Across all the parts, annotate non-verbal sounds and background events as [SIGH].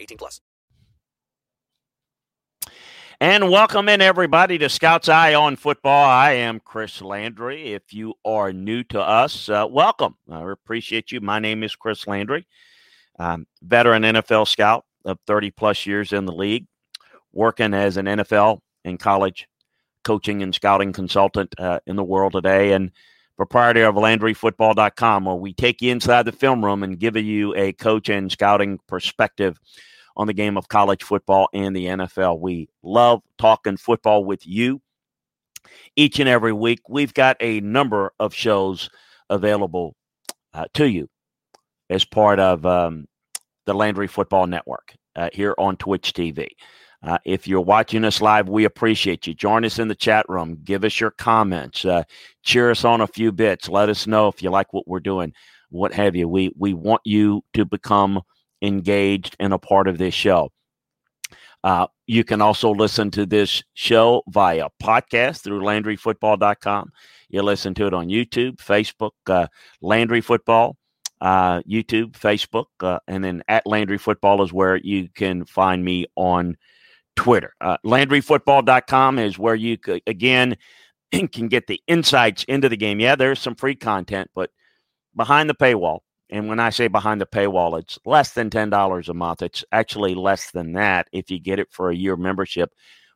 18 plus. And welcome in everybody to Scouts Eye on Football. I am Chris Landry. If you are new to us, uh, welcome. I appreciate you. My name is Chris Landry, veteran NFL scout of 30 plus years in the league, working as an NFL and college coaching and scouting consultant uh, in the world today, and proprietor of LandryFootball.com, where we take you inside the film room and give you a coach and scouting perspective on the game of college football and the NFL. We love talking football with you each and every week. We've got a number of shows available uh, to you as part of um, the Landry Football Network uh, here on Twitch TV. Uh, if you're watching us live, we appreciate you. Join us in the chat room. Give us your comments. Uh, cheer us on a few bits. Let us know if you like what we're doing, what have you. We we want you to become engaged and a part of this show. Uh, you can also listen to this show via podcast through LandryFootball.com. You listen to it on YouTube, Facebook, uh, Landry Football, uh, YouTube, Facebook, uh, and then at Landry Football is where you can find me on Twitter. Uh, LandryFootball.com is where you, again, [CLEARS THROAT] can get the insights into the game. Yeah, there's some free content, but behind the paywall, and when I say behind the paywall, it's less than $10 a month. It's actually less than that if you get it for a year membership.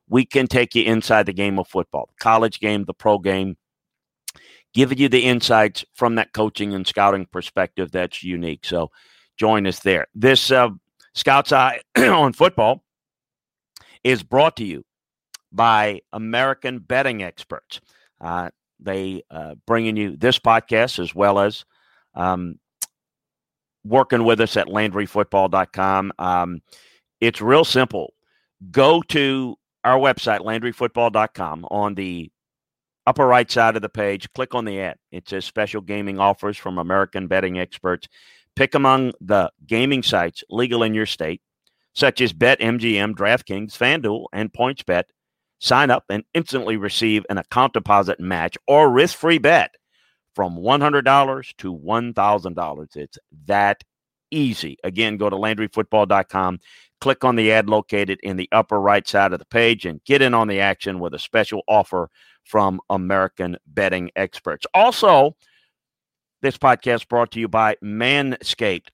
We can take you inside the game of football, the college game, the pro game, giving you the insights from that coaching and scouting perspective that's unique. So join us there. This uh, Scouts Eye [CLEARS THROAT] on football is brought to you by American betting experts. Uh, they uh, bringing you this podcast as well as um, working with us at LandryFootball.com. Um, it's real simple. Go to our website, LandryFootball.com, on the upper right side of the page. Click on the ad. It says special gaming offers from American betting experts. Pick among the gaming sites legal in your state such as BetMGM, DraftKings, FanDuel, and PointsBet. Sign up and instantly receive an account deposit match or risk free bet from $100 to $1,000. It's that easy. Again, go to LandryFootball.com, click on the ad located in the upper right side of the page, and get in on the action with a special offer from American betting experts. Also, this podcast brought to you by Manscaped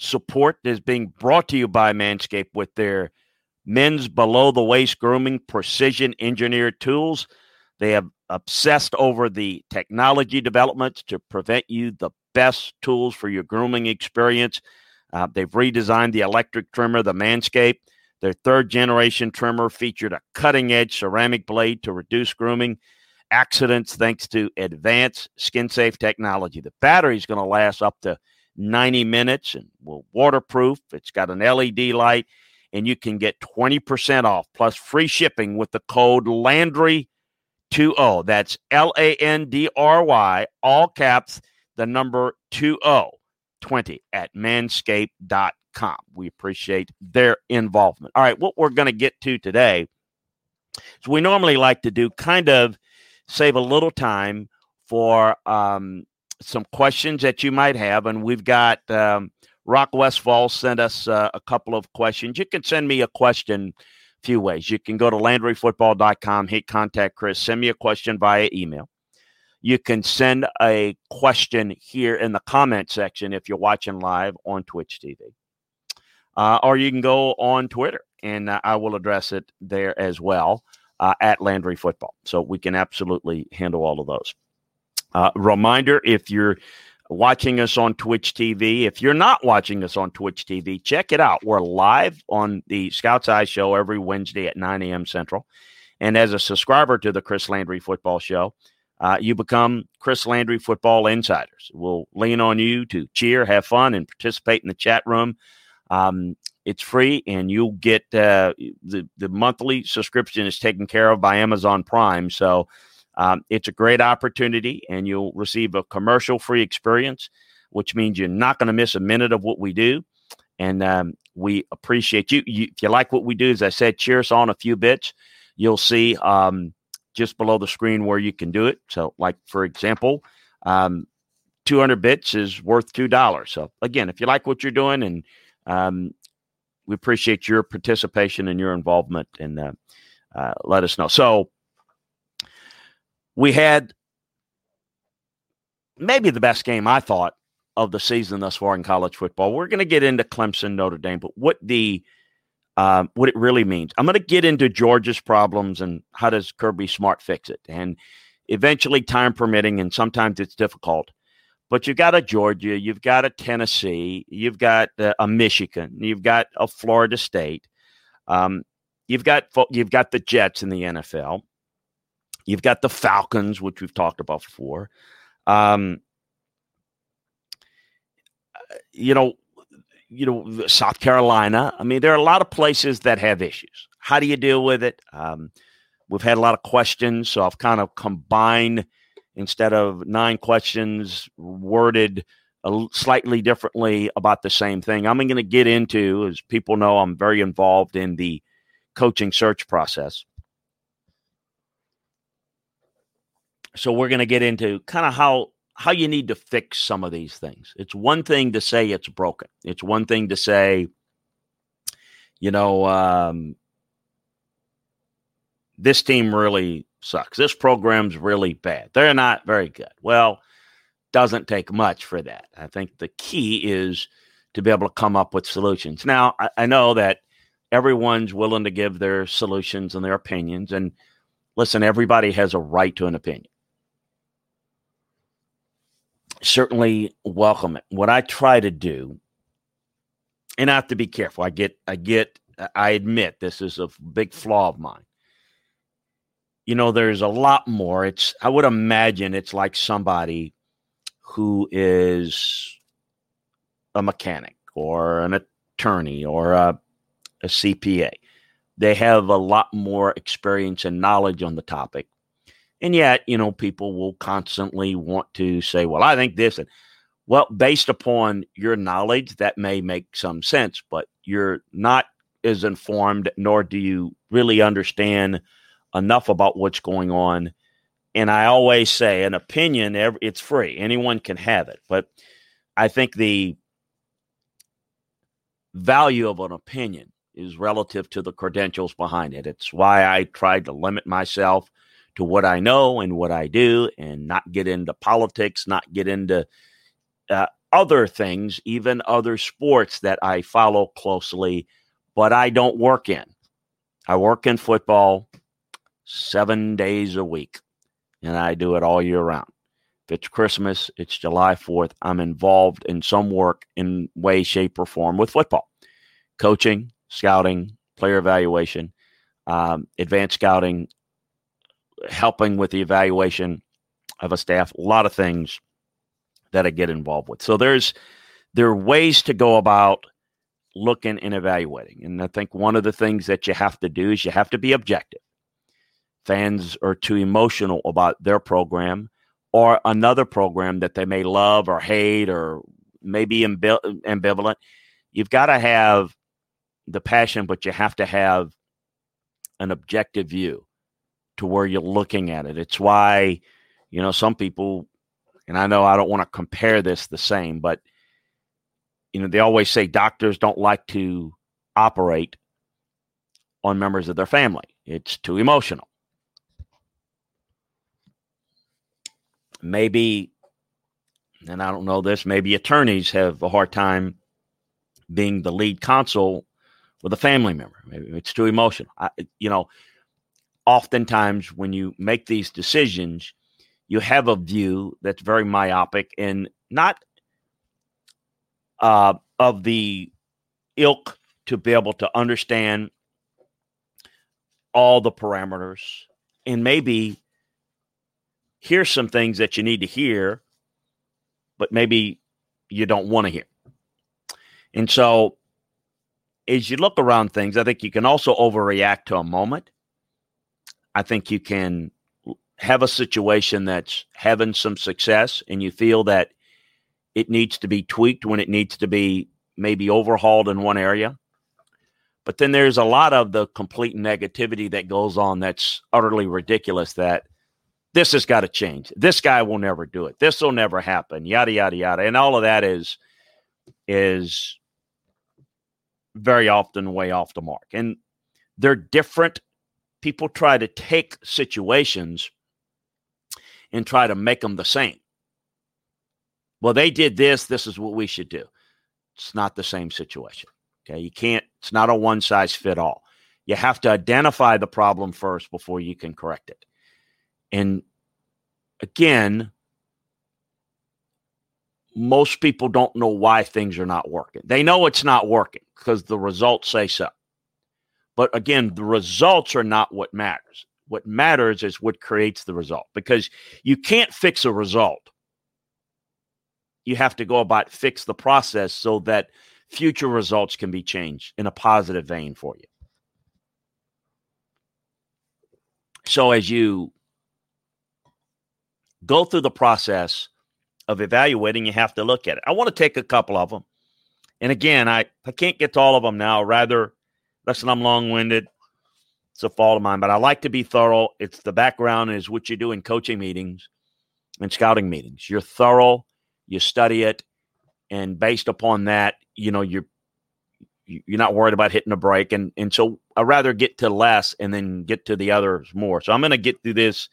support is being brought to you by Manscaped with their men's below the waist grooming precision engineered tools. They have obsessed over the technology developments to prevent you the best tools for your grooming experience. Uh, they've redesigned the electric trimmer, the Manscaped. Their third generation trimmer featured a cutting edge ceramic blade to reduce grooming accidents thanks to advanced skin safe technology. The battery is going to last up to 90 minutes and will waterproof. It's got an LED light, and you can get 20% off plus free shipping with the code Landry20. That's L A N D R Y, all caps, the number 20 at manscaped.com. We appreciate their involvement. All right, what we're going to get to today is we normally like to do kind of save a little time for um, some questions that you might have, and we've got um, Rock Westfall sent us uh, a couple of questions. You can send me a question few ways. You can go to LandryFootball.com, hit contact Chris, send me a question via email. You can send a question here in the comment section if you're watching live on Twitch TV. uh, or you can go on Twitter, and uh, I will address it there as well uh, at Landry Football. So we can absolutely handle all of those. Uh, reminder if you're watching us on Twitch TV, if you're not watching us on Twitch TV, check it out. We're live on the Scouts Eye Show every Wednesday at 9 a.m. Central. And as a subscriber to the Chris Landry Football Show, uh, you become Chris Landry Football Insiders. We'll lean on you to cheer, have fun, and participate in the chat room. Um, it's free, and you'll get uh, the the monthly subscription is taken care of by Amazon Prime. So um, it's a great opportunity, and you'll receive a commercial free experience, which means you're not going to miss a minute of what we do. And um, we appreciate you. you. If you like what we do, as I said, cheer us on a few bits. You'll see um, just below the screen where you can do it. So, like for example, um, 200 bits is worth two dollars. So, again, if you like what you're doing, and um, we appreciate your participation and your involvement, and uh, uh, let us know. So, we had maybe the best game I thought of the season thus far in college football. We're going to get into Clemson, Notre Dame, but what the um, what it really means. I'm going to get into Georgia's problems and how does Kirby Smart fix it, and eventually, time permitting, and sometimes it's difficult. But you've got a Georgia, you've got a Tennessee, you've got uh, a Michigan, you've got a Florida State, um, you've got you've got the Jets in the NFL. You've got the Falcons, which we've talked about before. Um, uh, you know, you know, South Carolina. I mean, there are a lot of places that have issues. How do you deal with it? Um, we've had a lot of questions, so I've kind of combined instead of nine questions worded slightly differently about the same thing. I'm going to get into, as people know, I'm very involved in the coaching search process. So we're going to get into kind of how how you need to fix some of these things. It's one thing to say it's broken. It's one thing to say, you know, um, this team really sucks. This program's really bad. They're not very good. Well, doesn't take much for that. I think the key is to be able to come up with solutions. Now, I, I know that everyone's willing to give their solutions and their opinions. And listen, everybody has a right to an opinion certainly welcome it. What I try to do, and I have to be careful. I get, I get, I admit this is a big flaw of mine. You know, there's a lot more. It's, I would imagine it's like somebody who is a mechanic or an attorney or a, a CPA. They have a lot more experience and knowledge on the topic and yet, you know, people will constantly want to say, well, I think this. And well, based upon your knowledge, that may make some sense, but you're not as informed, nor do you really understand enough about what's going on. And I always say, an opinion, it's free. Anyone can have it. But I think the value of an opinion is relative to the credentials behind it. It's why I tried to limit myself to what I know and what I do and not get into politics, not get into uh, other things, even other sports that I follow closely, but I don't work in. I work in football seven days a week, and I do it all year round. If it's Christmas, it's July 4th, I'm involved in some work in way, shape, or form with football coaching, scouting, player evaluation, um, advanced scouting, helping with the evaluation of a staff, a lot of things that I get involved with. So there's there are ways to go about looking and evaluating. And I think one of the things that you have to do is you have to be objective. Fans are too emotional about their program or another program that they may love or hate or maybe ambivalent. You've got to have the passion, but you have to have an objective view to where you're looking at it. It's why, you know, some people, and I know I don't want to compare this the same, but, you know, they always say doctors don't like to operate on members of their family, it's too emotional. Maybe, and I don't know this, maybe attorneys have a hard time being the lead counsel with a family member. Maybe it's too emotional. I, you know, oftentimes when you make these decisions, you have a view that's very myopic and not uh, of the ilk to be able to understand all the parameters and maybe hear some things that you need to hear, but maybe you don't want to hear. And so, as you look around things, I think you can also overreact to a moment. I think you can have a situation that's having some success and you feel that it needs to be tweaked when it needs to be maybe overhauled in one area. But then there's a lot of the complete negativity that goes on that's utterly ridiculous that this has got to change. This guy will never do it. This will never happen. Yada yada yada. And all of that is is very often way off the mark. And they're different. People try to take situations and try to make them the same. Well, they did this. This is what we should do. It's not the same situation. Okay. You can't, it's not a one size fit all. You have to identify the problem first before you can correct it. And again, most people don't know why things are not working. They know it's not working because the results say so. But again, the results are not what matters. What matters is what creates the result because you can't fix a result. You have to go about fix the process so that future results can be changed in a positive vein for you. So as you go through the process of evaluating, you have to look at it. I want to take a couple of them. And again, I, I can't get to all of them now. Rather, listen, I'm long winded. It's a fault of mine, but I like to be thorough. It's the background is what you do in coaching meetings and scouting meetings. You're thorough, you study it, and based upon that, you know, you're you're not worried about hitting a break. And and so I rather get to less and then get to the others more. So I'm gonna get through this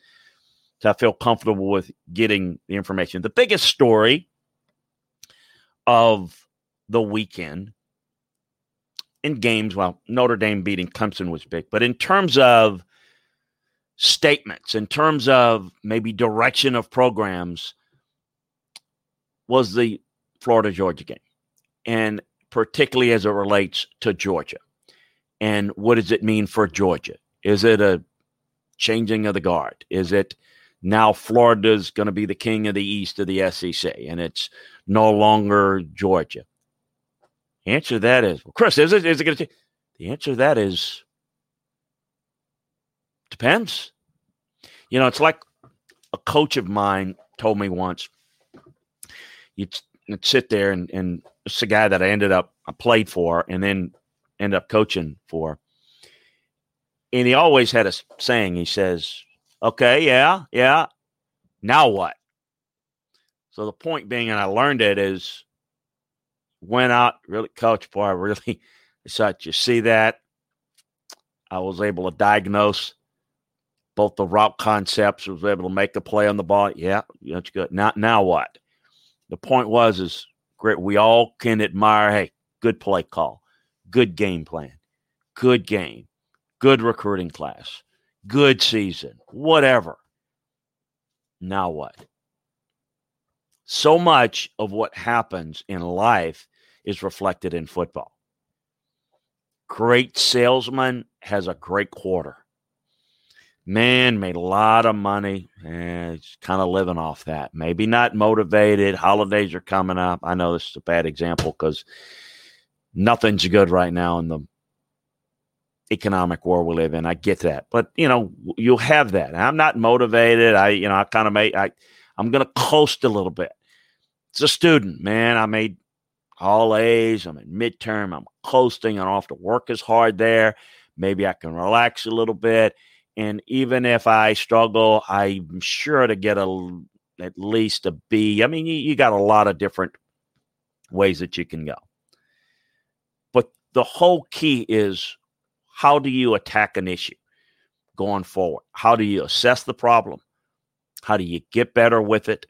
I feel comfortable with getting the information. The biggest story of the weekend in games, well, Notre Dame beating Clemson was big, but in terms of statements, in terms of maybe direction of programs, was the Florida Georgia game. And particularly as it relates to Georgia. And what does it mean for Georgia? Is it a changing of the guard? Is it now Florida's going to be the king of the East of the SEC, and it's no longer Georgia? Answer to that is, well, Chris, is it is it going to? The answer to that is depends. You know, it's like a coach of mine told me once. You'd, you'd sit there, and, and it's a guy that I ended up I played for, and then end up coaching for. And he always had a saying. He says, Okay, yeah, yeah. Now what? So the point being, and I learned it is went out, really, coach, boy, I really [LAUGHS] decided you see that. I was able to diagnose both the route concepts, was able to make the play on the ball. Yeah, that's good. Now now what? The point was is great. We all can admire, hey, good play call, good game plan, good game, good recruiting class good season, whatever. Now what? So much of what happens in life is reflected in football. Great salesman has a great quarter. Man made a lot of money eh, and it's kind of living off that. Maybe not motivated. Holidays are coming up. I know this is a bad example because nothing's good right now in the economic war we live in. I get that, but you know, you'll have that. I'm not motivated. I, you know, I kind of make, I, I'm going to coast a little bit. It's a student, man. I made all A's. I'm in midterm. I'm coasting. I don't have to work as hard there. Maybe I can relax a little bit. And even if I struggle, I'm sure to get a at least a B. I mean, you, you got a lot of different ways that you can go. But the whole key is how do you attack an issue going forward? How do you assess the problem? How do you get better with it?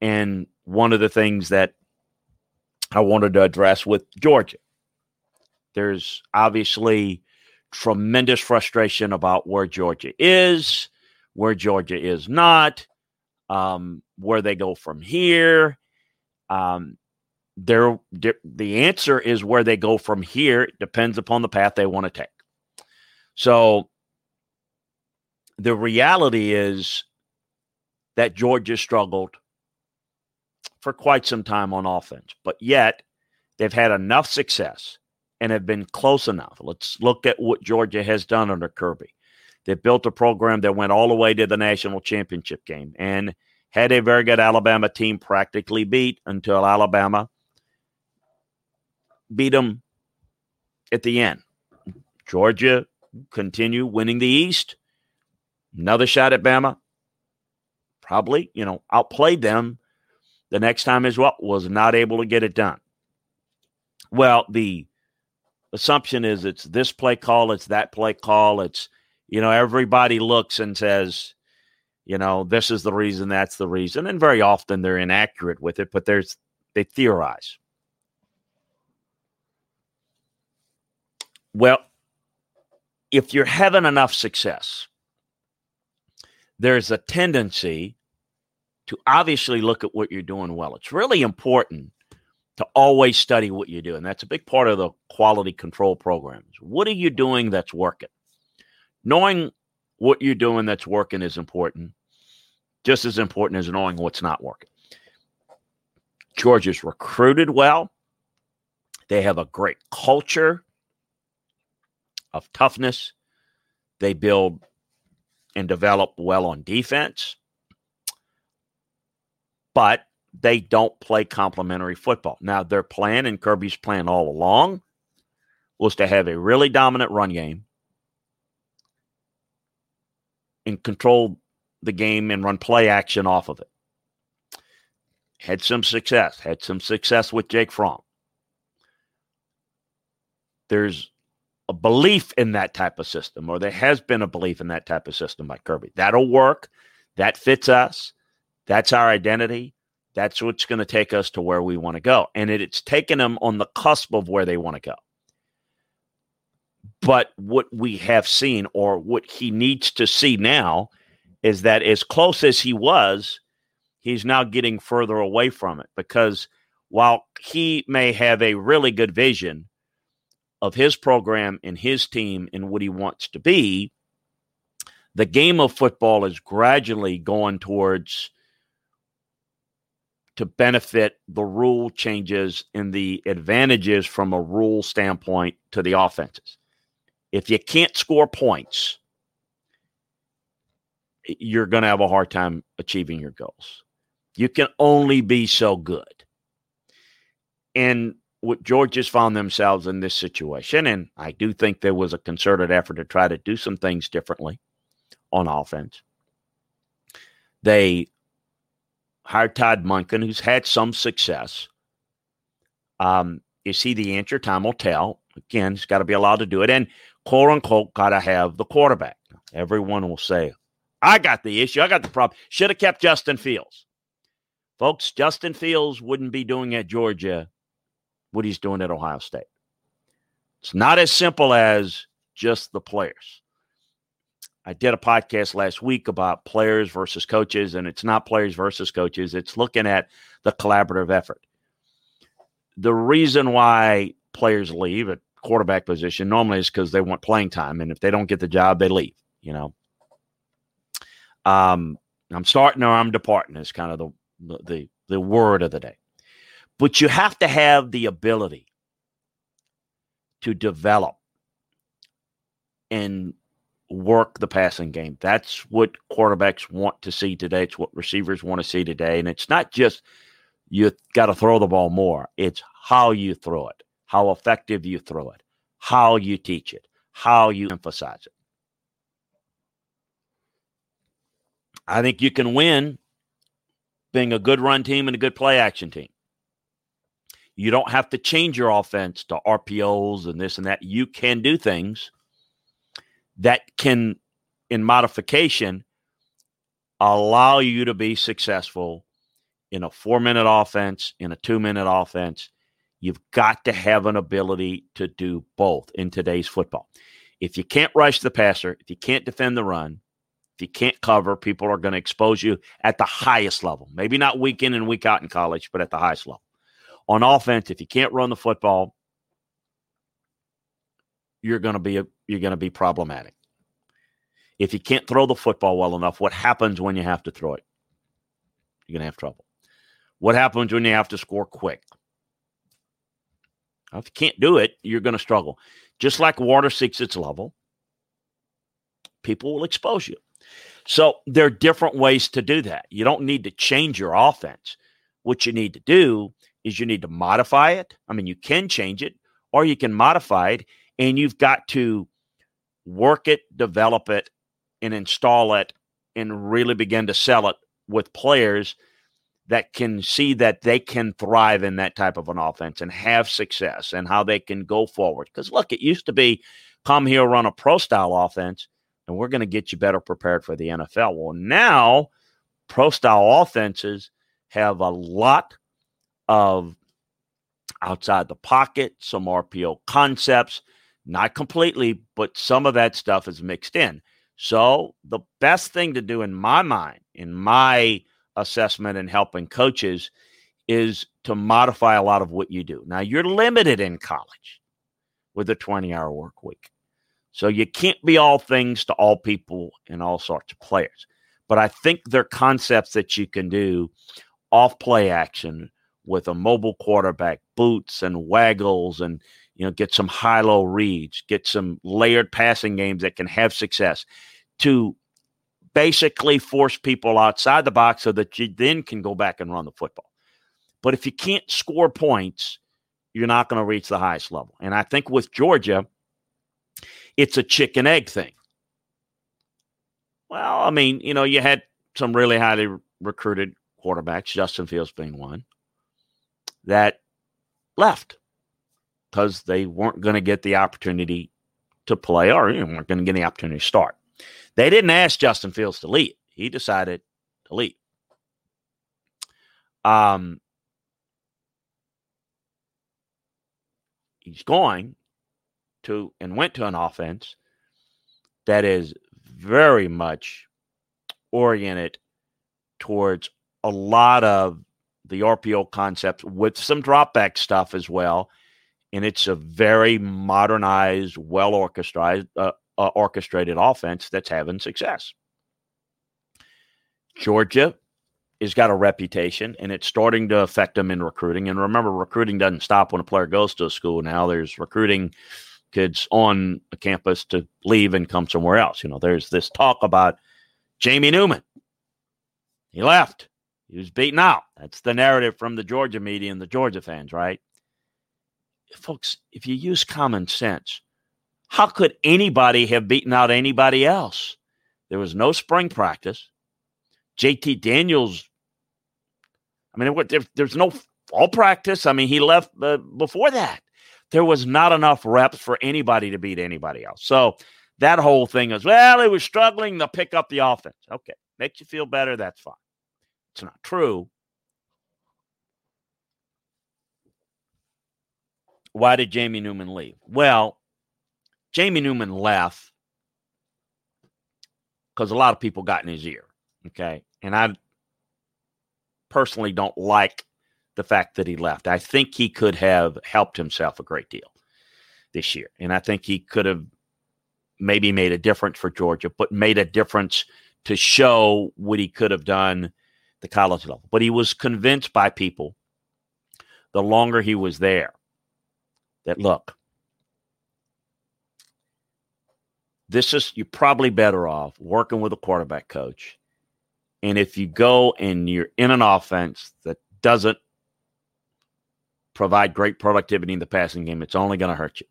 And one of the things that I wanted to address with Georgia There's obviously tremendous frustration about where Georgia is, where Georgia is not, um, where they go from here. Um, there, the answer is where they go from here. It depends upon the path they want to take. So the reality is that Georgia struggled for quite some time on offense, but yet they've had enough success and have been close enough. Let's look at what Georgia has done under Kirby. They built a program that went all the way to the national championship game and had a very good Alabama team practically beat until Alabama beat them at the end. Georgia continue winning the East. Another shot at Bama. Probably, you know, outplayed them the next time as well. Was not able to get it done. Well, the assumption is it's this play call, it's that play call, it's you know everybody looks and says, you know, this is the reason, that's the reason, and very often they're inaccurate with it, but there's they theorize. Well, if you're having enough success, there's a tendency to obviously look at what you're doing well. It's really important to always study what you do. And that's a big part of the quality control programs. What are you doing that's working? Knowing what you're doing that's working is important, just as important as knowing what's not working. Georgia's recruited well. They have a great culture of toughness. They build and develop well on defense. But they don't play complementary football. Now, their plan and Kirby's plan all along was to have a really dominant run game and control the game and run play action off of it. Had some success, had some success with Jake Fromm. There's a belief in that type of system, or there has been a belief in that type of system by Kirby. That'll work. That fits us. That's our identity. That's what's going to take us to where we want to go. And it, it's taken them on the cusp of where they want to go. But what we have seen, or what he needs to see now, is that as close as he was, he's now getting further away from it because while he may have a really good vision of his program and his team and what he wants to be, the game of football is gradually going towards to benefit the rule changes and the advantages from a rule standpoint to the offenses. If you can't score points, you're going to have a hard time achieving your goals. You can only be so good. And what Georgia's found themselves in this situation, and I do think there was a concerted effort to try to do some things differently on offense. They hired Todd Monken, who's had some success. Um, is he the answer? Time will tell. Again, he's got to be allowed to do it. And quote unquote, got to have the quarterback. Everyone will say, I got the issue. I got the problem. Should have kept Justin Fields. Folks, Justin Fields wouldn't be doing at Georgia what he's doing at Ohio State. It's not as simple as just the players. I did a podcast last week about players versus coaches, and it's not players versus coaches. It's looking at the collaborative effort. The reason why players leave at quarterback position normally is because they want playing time, and if they don't get the job, they leave. You know, um, I'm starting or I'm departing is kind of the the the word of the day. But you have to have the ability to develop and work the passing game. That's what quarterbacks want to see today. It's what receivers want to see today. And it's not just you got to throw the ball more, it's how you throw it, how effective you throw it, how you teach it, how you emphasize it. I think you can win being a good run team and a good play action team. You don't have to change your offense to RPOs and this and that. You can do things that can, in modification, allow you to be successful in a four minute offense, in a two minute offense, You've got to have an ability to do both in today's football. If you can't rush the passer, if you can't defend the run, if you can't cover, people are going to expose you at the highest level. Maybe not week in and week out in college, but at the highest level. On offense, if you can't run the football, you're going to be a, you're going to be problematic. If you can't throw the football well enough, what happens when you have to throw it? You're going to have trouble. What happens when you have to score quick? If you can't do it, you're going to struggle. Just like water seeks its level, people will expose you. So there are different ways to do that. You don't need to change your offense. What you need to do is you need to modify it. I mean, you can change it or you can modify it, and you've got to work it, develop it, and install it, and really begin to sell it with players that can see that they can thrive in that type of an offense and have success and how they can go forward. Because look, it used to be come here, run a pro style offense, and we're going to get you better prepared for the NFL. Well, now pro style offenses have a lot of outside the pocket, some RPO concepts, not completely, but some of that stuff is mixed in. So, the best thing to do in my mind, in my assessment and helping coaches is to modify a lot of what you do. Now, you're limited in college with a 20 hour work week. So you can't be all things to all people and all sorts of players. But I think there are concepts that you can do off play action with a mobile quarterback, boots and waggles, and you know, get some high low reads, get some layered passing games that can have success to basically force people outside the box so that you then can go back and run the football. But if you can't score points, you're not going to reach the highest level. And I think with Georgia, it's a chicken egg thing. Well, I mean, you know, you had some really highly recruited quarterbacks, Justin Fields being one, that left because they weren't going to get the opportunity to play or weren't going to get the opportunity to start. They didn't ask Justin Fields to leave. He decided to leave. Um, he's going to and went to an offense that is very much oriented towards a lot of the RPO concepts with some dropback stuff as well. And it's a very modernized, well orchestrated, uh, uh, orchestrated offense that's having success. Georgia has got a reputation and it's starting to affect them in recruiting. And remember, recruiting doesn't stop when a player goes to a school now. There's recruiting kids on a campus to leave and come somewhere else. You know, there's this talk about Jamie Newman. He left. He was beaten out. That's the narrative from the Georgia media and the Georgia fans, right? Folks, if you use common sense, how could anybody have beaten out anybody else? There was no spring practice. JT Daniels, I mean, there, there's no fall practice. I mean, he left uh, before that. There was not enough reps for anybody to beat anybody else. So that whole thing is, well, he was struggling to pick up the offense. Okay, makes you feel better. That's fine. It's not true. Why did Jamie Newman leave? Well, Jamie Newman left because a lot of people got in his ear. Okay. And I personally don't like the fact that he left. I think he could have helped himself a great deal this year. And I think he could have maybe made a difference for Georgia, but made a difference to show what he could have done the college level. But he was convinced by people the longer he was there that look, this is you're probably better off working with a quarterback coach. And if you go and you're in an offense that doesn't provide great productivity in the passing game, it's only going to hurt you.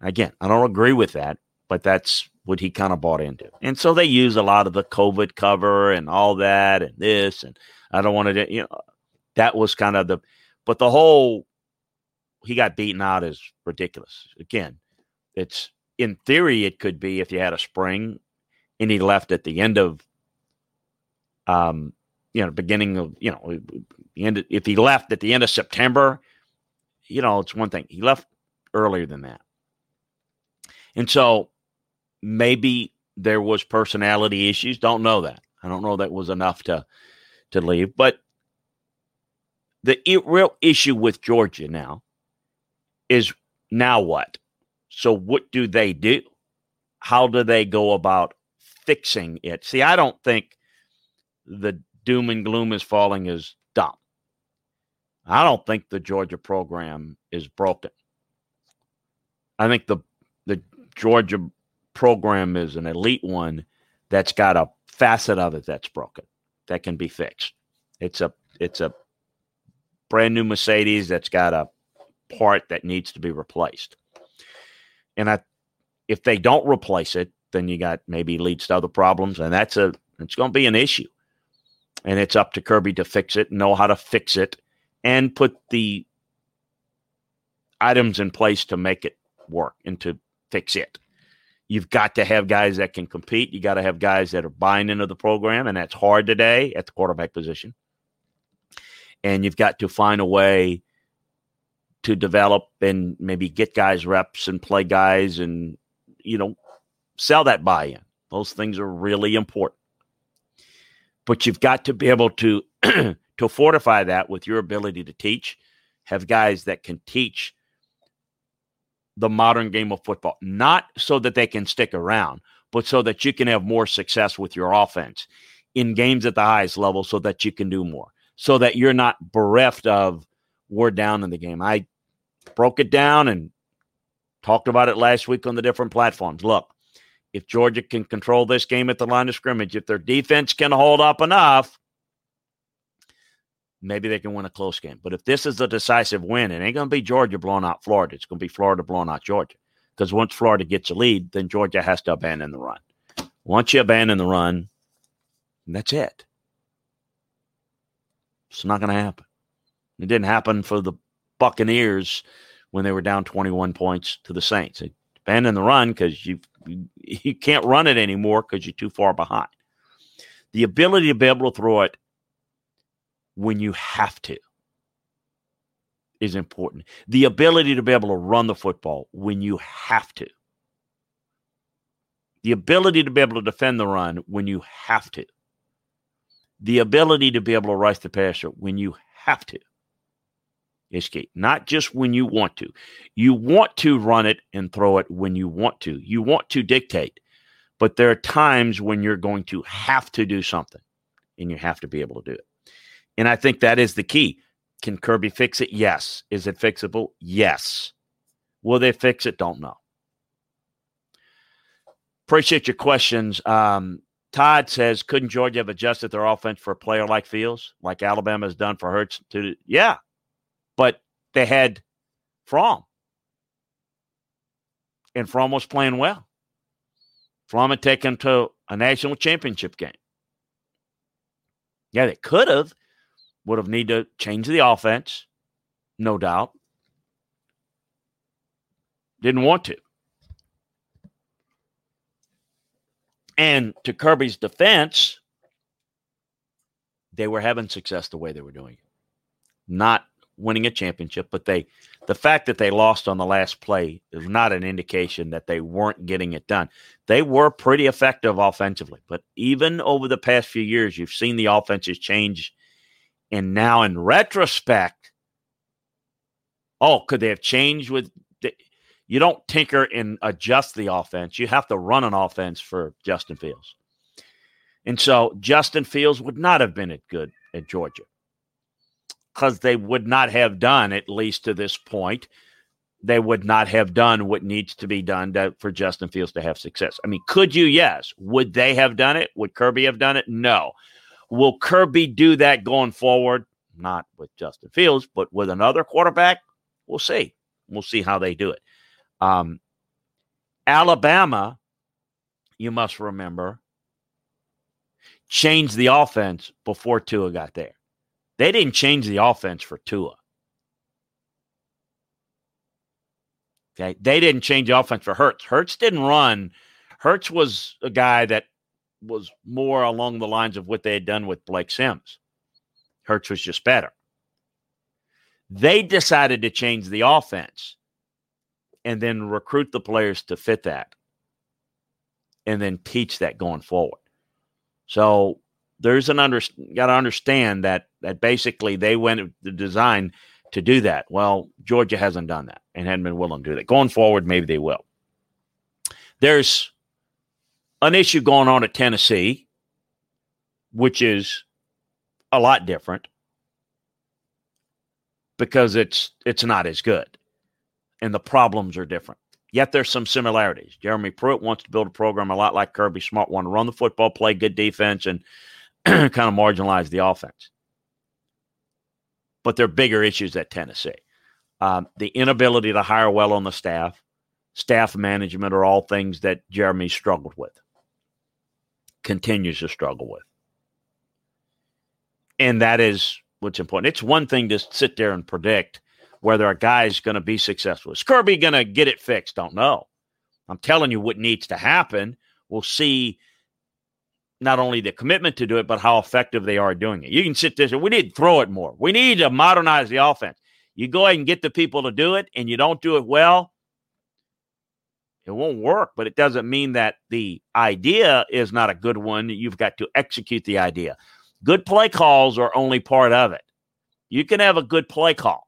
Again, I don't agree with that, but that's what he kind of bought into. And so they use a lot of the COVID cover and all that and this. And I don't want to, you know, that was kind of the, but the whole, he got beaten out is ridiculous. Again, it's in theory, it could be if you had a spring and he left at the end of, um, you know, beginning of, you know, end, if he left at the end of September you know, it's one thing. He left earlier than that. And so maybe there was personality issues. Don't know that. I don't know that was enough to to leave. But the real issue with Georgia now is now what? So what do they do? How do they go about fixing it? See, I don't think the doom and gloom is falling is dumb. I don't think the Georgia program is broken. I think the the Georgia program is an elite one that's got a facet of it that's broken that can be fixed. It's a it's a brand new Mercedes that's got a part that needs to be replaced. And I if they don't replace it, then you got maybe leads to other problems, and that's a it's going to be an issue. And it's up to Kirby to fix it, know how to fix it, and put the items in place to make it work and to fix it. You've got to have guys that can compete. You got to have guys that are buying into the program, and that's hard today at the quarterback position. And you've got to find a way to develop and maybe get guys reps and play guys and, you know, sell that buy in. Those things are really important. But you've got to be able to [CLEARS THROAT] to fortify that with your ability to teach, have guys that can teach the modern game of football, not so that they can stick around, but so that you can have more success with your offense in games at the highest level so that you can do more, so that you're not bereft of we're down in the game. I broke it down and talked about it last week on the different platforms. Look, if Georgia can control this game at the line of scrimmage, if their defense can hold up enough, maybe they can win a close game. But if this is a decisive win, it ain't going to be Georgia blowing out Florida. It's going to be Florida blowing out Georgia. Because once Florida gets a lead, then Georgia has to abandon the run. Once you abandon the run, that's it. It's not going to happen. It didn't happen for the Buccaneers when they were down 21 points to the Saints. They abandoned the run because you, you can't run it anymore because you're too far behind. The ability to be able to throw it when you have to is important. The ability to be able to run the football when you have to. The ability to be able to defend the run when you have to. The ability to be able to rush the passer when you have to is key. Not just when you want to. You want to run it and throw it when you want to. You want to dictate. But there are times when you're going to have to do something and you have to be able to do it. And I think that is the key. Can Kirby fix it? Yes. Is it fixable? Yes. Will they fix it? Don't know. Appreciate your questions. Um, Todd says, couldn't Georgia have adjusted their offense for a player like Fields, like Alabama has done for Hurts? To yeah, but they had Fromm, and Fromm was playing well. Fromm had taken to a national championship game. Yeah, they could have would have need to change the offense, no doubt. Didn't want to. And to Kirby's defense, they were having success the way they were doing it. Not winning a championship, but they the fact that they lost on the last play is not an indication that they weren't getting it done. They were pretty effective offensively, but even over the past few years, you've seen the offenses change and now, in retrospect, oh, could they have changed with? You don't tinker and adjust the offense. You have to run an offense for Justin Fields. And so Justin Fields would not have been at good at Georgia because they would not have done, at least to this point, they would not have done what needs to be done to, for Justin Fields to have success. I mean, could you? Yes. Would they have done it? Would Kirby have done it? No. Will Kirby do that going forward? Not with Justin Fields, but with another quarterback? We'll see. We'll see how they do it. Um, Alabama, you must remember, changed the offense before Tua got there. They didn't change the offense for Tua. Okay. They didn't change the offense for Hurts. Hurts didn't run. Hurts was a guy that was more along the lines of what they had done with Blake Sims. Hurts was just better. They decided to change the offense and then recruit the players to fit that and then teach that going forward. So there's an under got to understand that that basically they went the design to do that. Well, Georgia hasn't done that and hadn't been willing to do that. Going forward, maybe they will. There's an issue going on at Tennessee, which is a lot different because it's it's not as good and the problems are different. Yet there's some similarities. Jeremy Pruitt wants to build a program a lot like Kirby Smart, want to run the football, play good defense, and [CLEARS THROAT] kind of marginalize the offense. But there are bigger issues at Tennessee. Um, the inability to hire well on the staff, staff management are all things that Jeremy struggled with, continues to struggle with. And that is what's important. It's one thing to sit there and predict whether a guy's going to be successful. Is Kirby going to get it fixed? Don't know. I'm telling you what needs to happen. We'll see not only the commitment to do it, but how effective they are doing it. You can sit there and we need to throw it more. We need to modernize the offense. You go ahead and get the people to do it, and you don't do it well, it won't work. But it doesn't mean that the idea is not a good one. You've got to execute the idea. Good play calls are only part of it. You can have a good play call,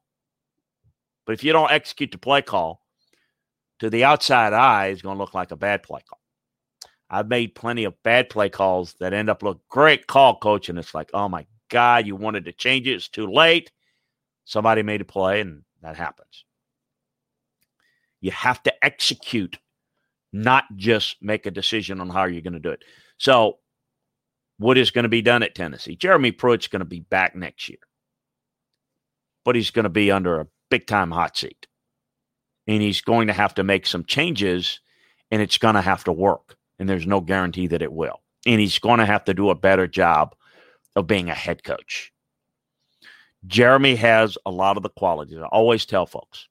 but if you don't execute the play call, to the outside eye, it's going to look like a bad play call. I've made plenty of bad play calls that end up look great call, coach, and it's like, oh my god, you wanted to change it, it's too late. Somebody made a play, and that happens. You have to execute, not just make a decision on how you're going to do it. So, what is going to be done at Tennessee? Jeremy Pruitt's going to be back next year, but he's going to be under a big time hot seat. And he's going to have to make some changes, and it's going to have to work. And there's no guarantee that it will. And he's going to have to do a better job of being a head coach. Jeremy has a lot of the qualities. I always tell folks,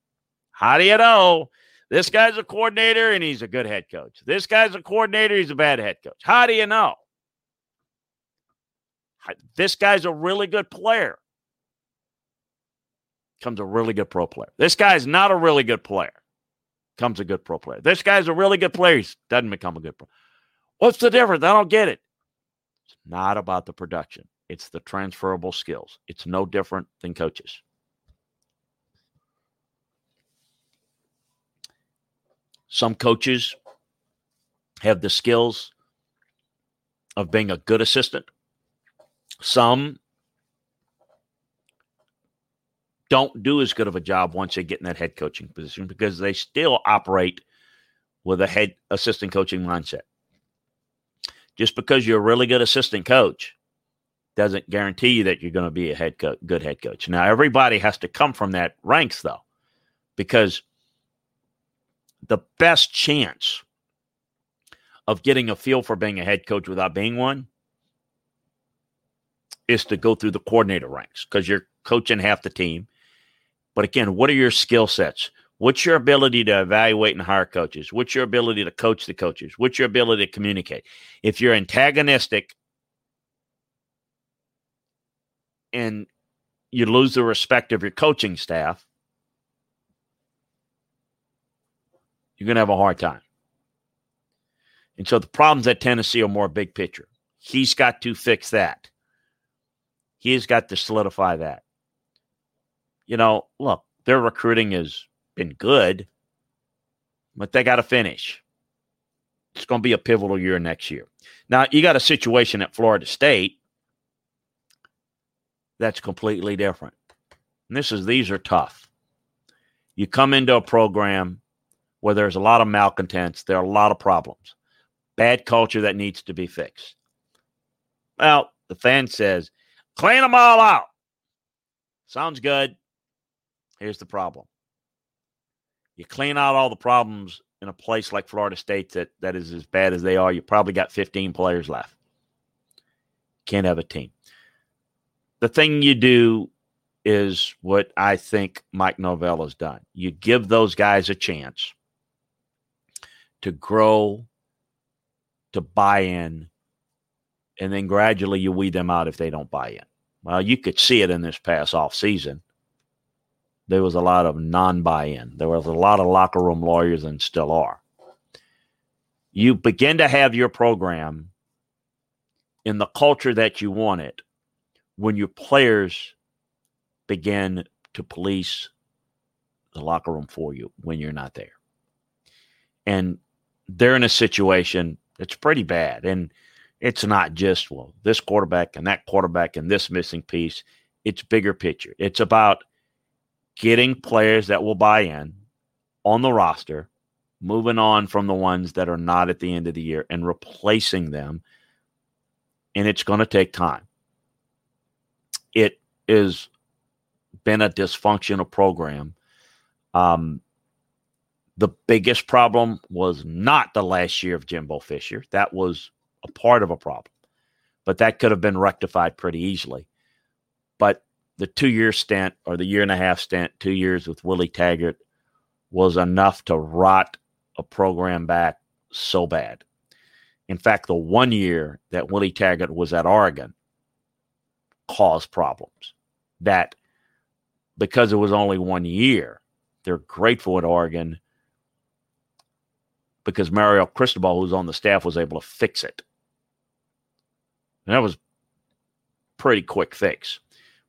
how do you know this guy's a coordinator and he's a good head coach? This guy's a coordinator, he's a bad head coach. How do you know? This guy's a really good player comes a really good pro player. This guy's not a really good player, comes a good pro player. This guy's a really good player, he doesn't become a good pro. What's the difference? I don't get it. It's not about the production, it's the transferable skills. It's no different than coaches. Some coaches have the skills of being a good assistant. Some don't do as good of a job once they get in that head coaching position because they still operate with a head assistant coaching mindset. Just because you're a really good assistant coach doesn't guarantee you that you're going to be a head co- good head coach. Now, everybody has to come from that ranks though, because the best chance of getting a feel for being a head coach without being one is to go through the coordinator ranks because you're coaching half the team but again, what are your skill sets? What's your ability to evaluate and hire coaches? What's your ability to coach the coaches? What's your ability to communicate? If you're antagonistic and you lose the respect of your coaching staff, you're going to have a hard time. And so the problems at Tennessee are more big picture. He's got to fix that. He's got to solidify that you know, look, their recruiting has been good, but they got to finish. It's going to be a pivotal year next year. Now, you got a situation at Florida State that's completely different. And this is these are tough. You come into a program where there's a lot of malcontents, there are a lot of problems, bad culture that needs to be fixed. Well, the fan says, clean them all out. Sounds good. Here's the problem. You clean out all the problems in a place like Florida State that, that is as bad as they are, you probably got 15 players left. Can't have a team. The thing you do is what I think Mike Norvell has done. You give those guys a chance to grow, to buy in, and then gradually you weed them out if they don't buy in. Well, you could see it in this past off season there was a lot of non buy in. There was a lot of locker room lawyers and still are. You begin to have your program in the culture that you want it when your players begin to police the locker room for you when you're not there. And they're in a situation that's pretty bad. And it's not just, well, this quarterback and that quarterback and this missing piece. It's bigger picture. It's about getting players that will buy in on the roster, moving on from the ones that are not at the end of the year and replacing them. And it's going to take time. It has been a dysfunctional program. Um, the biggest problem was not the last year of Jimbo Fisher. That was a part of a problem, but that could have been rectified pretty easily. But the two year stint or the year and a half stint, two years with Willie Taggart, was enough to rot a program back so bad. In fact, the one year that Willie Taggart was at Oregon caused problems that because it was only one year, they're grateful at Oregon because Mario Cristobal, who's on the staff, was able to fix it. And that was pretty quick fix,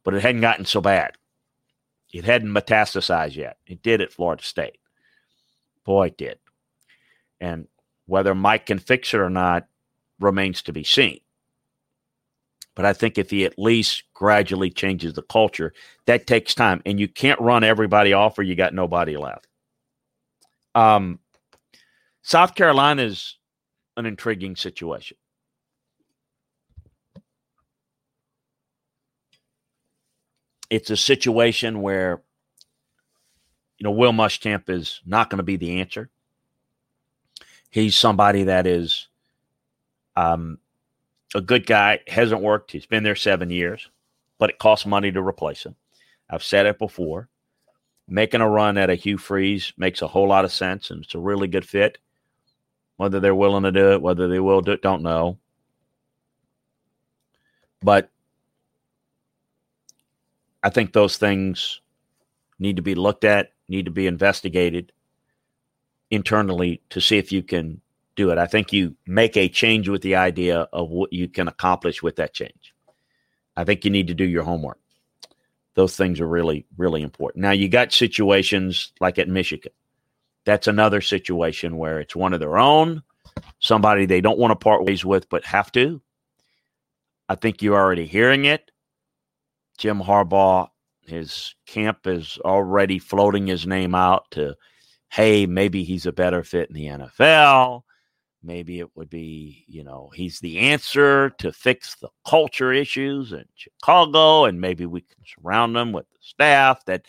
but it hadn't gotten so bad. It hadn't metastasized yet. It did at Florida State. Boy, it did. And whether Mike can fix it or not remains to be seen. But I think if he at least gradually changes the culture, that takes time. And you can't run everybody off or you got nobody left. Um, South Carolina is an intriguing situation. It's a situation where, you know, Will Muschamp is not going to be the answer. He's somebody that is um, a good guy, hasn't worked. He's been there seven years, but it costs money to replace him. I've said it before. Making a run at a Hugh Freeze makes a whole lot of sense, and it's a really good fit. Whether they're willing to do it, whether they will do it, don't know. But I think those things need to be looked at, need to be investigated internally to see if you can do it. I think you make a change with the idea of what you can accomplish with that change. I think you need to do your homework. Those things are really, really important. Now, you got situations like at Michigan. That's another situation where it's one of their own, somebody they don't want to part ways with, but have to. I think you're already hearing it. Jim Harbaugh, his camp is already floating his name out to, hey, maybe he's a better fit in the NFL. Maybe it would be, you know, he's the answer to fix the culture issues in Chicago, and maybe we can surround them with the staff that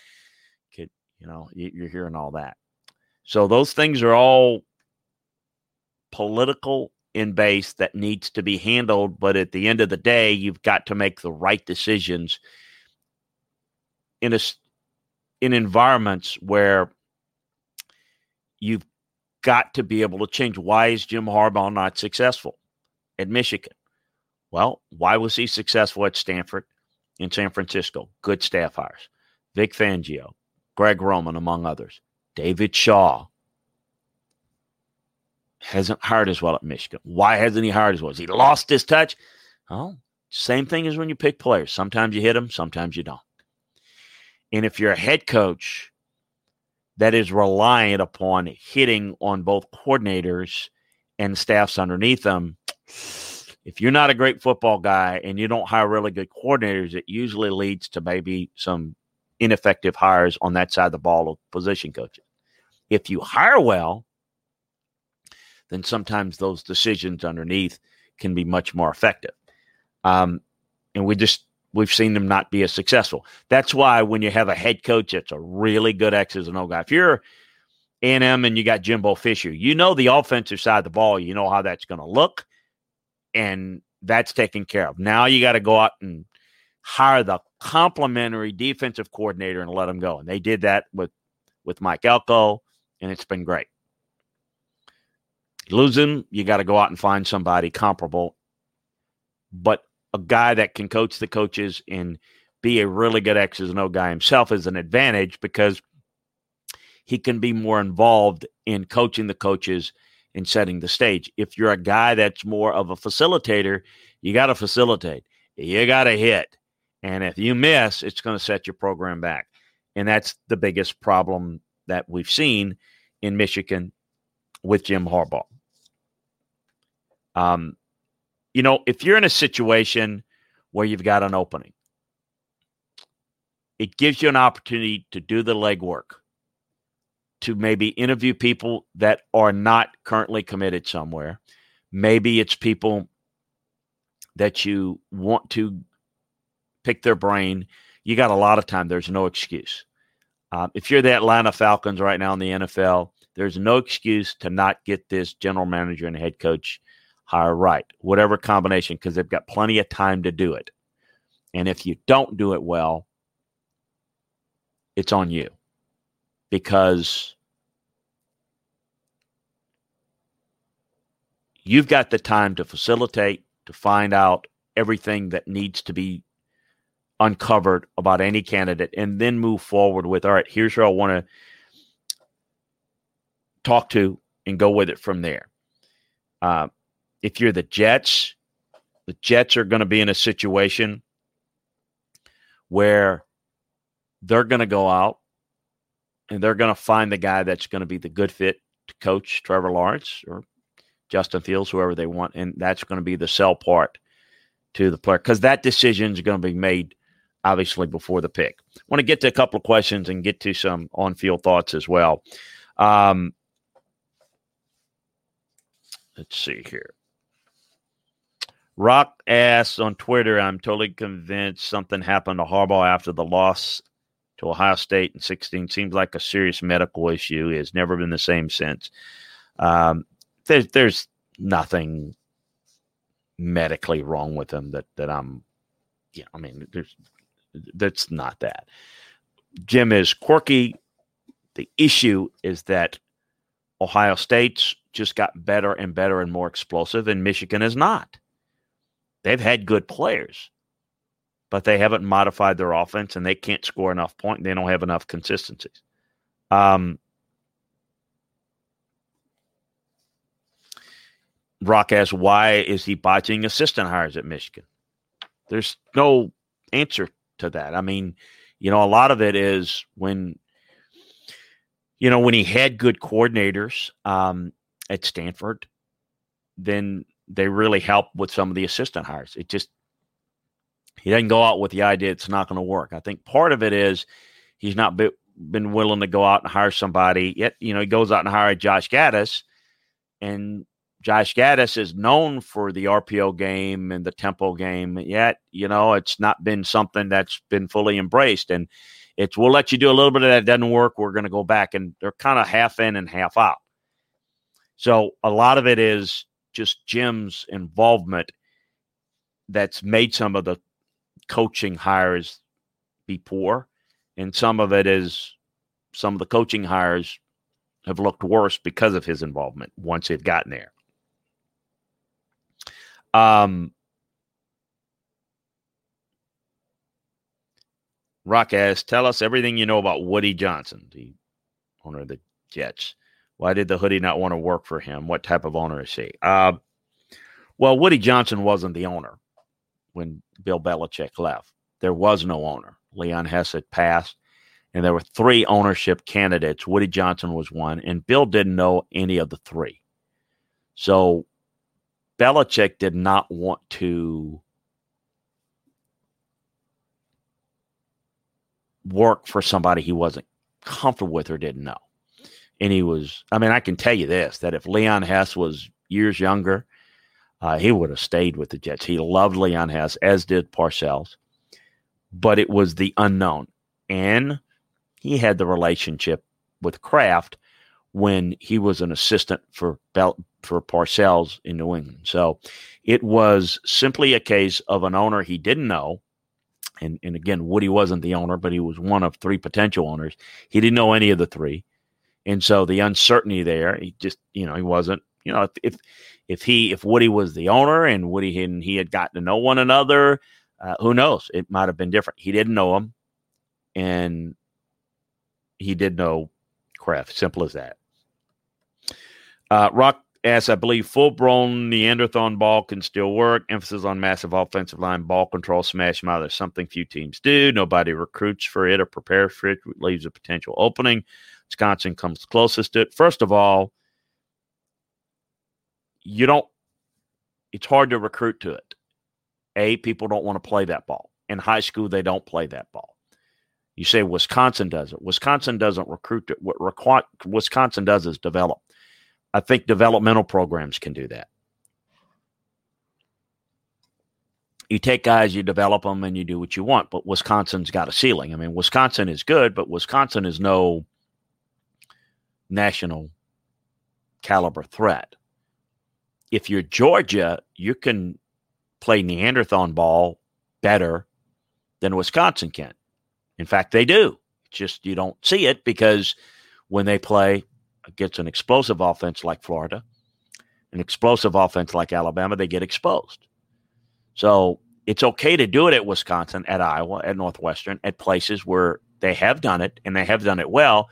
could, you know, you're hearing all that. So those things are all political in base that needs to be handled. But at the end of the day, you've got to make the right decisions in a in environments where you've got to be able to change. Why is Jim Harbaugh not successful at Michigan? Well, why was he successful at Stanford in San Francisco? Good staff hires. Vic Fangio, Greg Roman, among others. David Shaw hasn't hired as well at Michigan. Why hasn't he hired as well? Has he lost his touch? Oh, same thing as when you pick players. Sometimes you hit them, sometimes you don't. And if you're a head coach that is reliant upon hitting on both coordinators and staffs underneath them, if you're not a great football guy and you don't hire really good coordinators, it usually leads to maybe some ineffective hires on that side of the ball of position coaches. If you hire well, then sometimes those decisions underneath can be much more effective. Um, and we just we've seen them not be as successful. That's why when you have a head coach that's a really good X's and O guy, if you're A&M and you got Jimbo Fisher, you know the offensive side of the ball, you know how that's going to look, and that's taken care of. Now you got to go out and hire the complementary defensive coordinator and let them go. And they did that with with Mike Elko, and it's been great. Losing, you got to go out and find somebody comparable, but a guy that can coach the coaches and be a really good X's and O guy himself is an advantage because he can be more involved in coaching the coaches and setting the stage. If you're a guy that's more of a facilitator, you got to facilitate. You got to hit. And if you miss, it's going to set your program back. And that's the biggest problem that we've seen in Michigan with Jim Harbaugh. Um, you know, if you're in a situation where you've got an opening, it gives you an opportunity to do the legwork, to maybe interview people that are not currently committed somewhere. Maybe it's people that you want to pick their brain. You got a lot of time. There's no excuse. Um, if you're the Atlanta Falcons right now in the NFL, there's no excuse to not get this general manager and head coach hire right, whatever combination, because they've got plenty of time to do it. And if you don't do it well, it's on you because you've got the time to facilitate, to find out everything that needs to be uncovered about any candidate, and then move forward with, all right, here's who I want to talk to and go with it from there. Uh, if you're the Jets, the Jets are going to be in a situation where they're going to go out and they're going to find the guy that's going to be the good fit to coach Trevor Lawrence or Justin Fields, whoever they want. And that's going to be the sell part to the player because that decision is going to be made obviously before the pick. I want to get to a couple of questions and get to some on field thoughts as well. Um, let's see here. Rock asks on Twitter, I'm totally convinced something happened to Harbaugh after the loss to Ohio State in 16. Seems like a serious medical issue. Has never been the same since. Um, there's, there's nothing medically wrong with him that, that I'm, yeah, I mean, there's, that's not that. Jim is quirky. The issue is that Ohio State's just got better and better and more explosive, and Michigan is not. They've had good players, but they haven't modified their offense and they can't score enough points. They don't have enough consistencies. Um, Rock asks, why is he botching assistant hires at Michigan? There's no answer to that. I mean, you know, a lot of it is when, you know, when he had good coordinators um, at Stanford, then they really help with some of the assistant hires. It just he doesn't go out with the idea it's not going to work. I think part of it is he's not be, been willing to go out and hire somebody yet. You know, he goes out and hire Josh Gattis, and Josh Gattis is known for the RPO game and the tempo game. Yet, you know, it's not been something that's been fully embraced. And it's we'll let you do a little bit of that. Doesn't work. We're going to go back, and they're kind of half in and half out. So a lot of it is just Jim's involvement that's made some of the coaching hires be poor, and some of it is some of the coaching hires have looked worse because of his involvement once they've gotten there. Um, Rock asks, tell us everything you know about Woody Johnson, the owner of the Jets. Why did the hoodie not want to work for him? What type of owner is he? Uh, well, Woody Johnson wasn't the owner when Bill Belichick left. There was no owner. Leon Hess had passed, and there were three ownership candidates. Woody Johnson was one, and Bill didn't know any of the three. So Belichick did not want to work for somebody he wasn't comfortable with or didn't know and he was i mean i can tell you this that if leon hess was years younger uh, he would have stayed with the jets. He loved leon hess as did parcells but it was the unknown. And he had the relationship with kraft when he was an assistant for Bel- for parcells in new england. So it was simply a case of an owner he didn't know. And, and again woody wasn't the owner but he was one of three potential owners. He didn't know any of the three and so the uncertainty there, he just, you know, he wasn't, you know, if if, if he if Woody was the owner and Woody and he had gotten to know one another, Uh, who knows? It might have been different. He didn't know him, and he did know Kraft. Simple as that. Uh, Rock as I believe full blown Neanderthal ball can still work. Emphasis on massive offensive line ball control, smash mouth. Something few teams do. Nobody recruits for it or prepares for it leaves a potential opening. Wisconsin comes closest to it. First of all, you don't. It's hard to recruit to it. A, people don't want to play that ball. In high school, they don't play that ball. You say Wisconsin does it. Wisconsin doesn't recruit it. What Wisconsin does is develop. I think developmental programs can do that. You take guys, you develop them, and you do what you want. But Wisconsin's got a ceiling. I mean, Wisconsin is good, but Wisconsin is no national caliber threat. If you're Georgia, you can play Neanderthal ball better than Wisconsin can. In fact, they do. just you don't see it because when they play against an explosive offense like Florida, an explosive offense like Alabama, they get exposed. So it's okay to do it at Wisconsin, at Iowa, at Northwestern, at places where they have done it and they have done it well,